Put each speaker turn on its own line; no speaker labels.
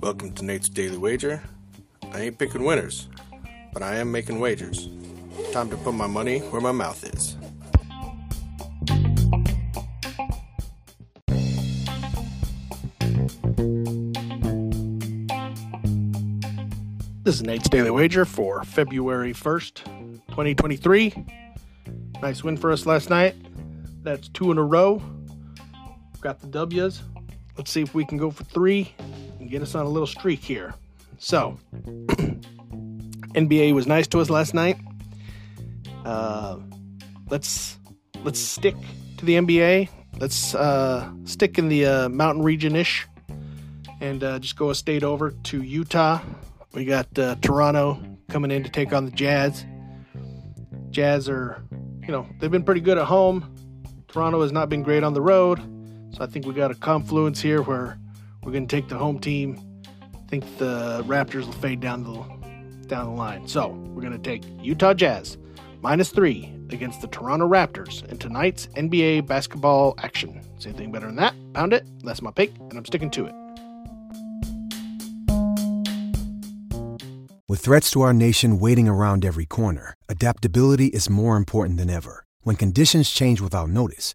Welcome to Nate's Daily Wager. I ain't picking winners, but I am making wagers. Time to put my money where my mouth is. This is Nate's Daily Wager for February 1st, 2023. Nice win for us last night. That's two in a row. Got the W's. Let's see if we can go for three and get us on a little streak here. So, NBA was nice to us last night. Uh, let's let's stick to the NBA. Let's uh, stick in the uh, mountain region ish, and uh, just go a state over to Utah. We got uh, Toronto coming in to take on the Jazz. Jazz are, you know, they've been pretty good at home. Toronto has not been great on the road, so I think we got a confluence here where we're going to take the home team. I think the Raptors will fade down the down the line. So we're going to take Utah Jazz minus three against the Toronto Raptors in tonight's NBA basketball action. See anything better than that? Pound it. That's my pick, and I'm sticking to it.
With threats to our nation waiting around every corner, adaptability is more important than ever. When conditions change without notice,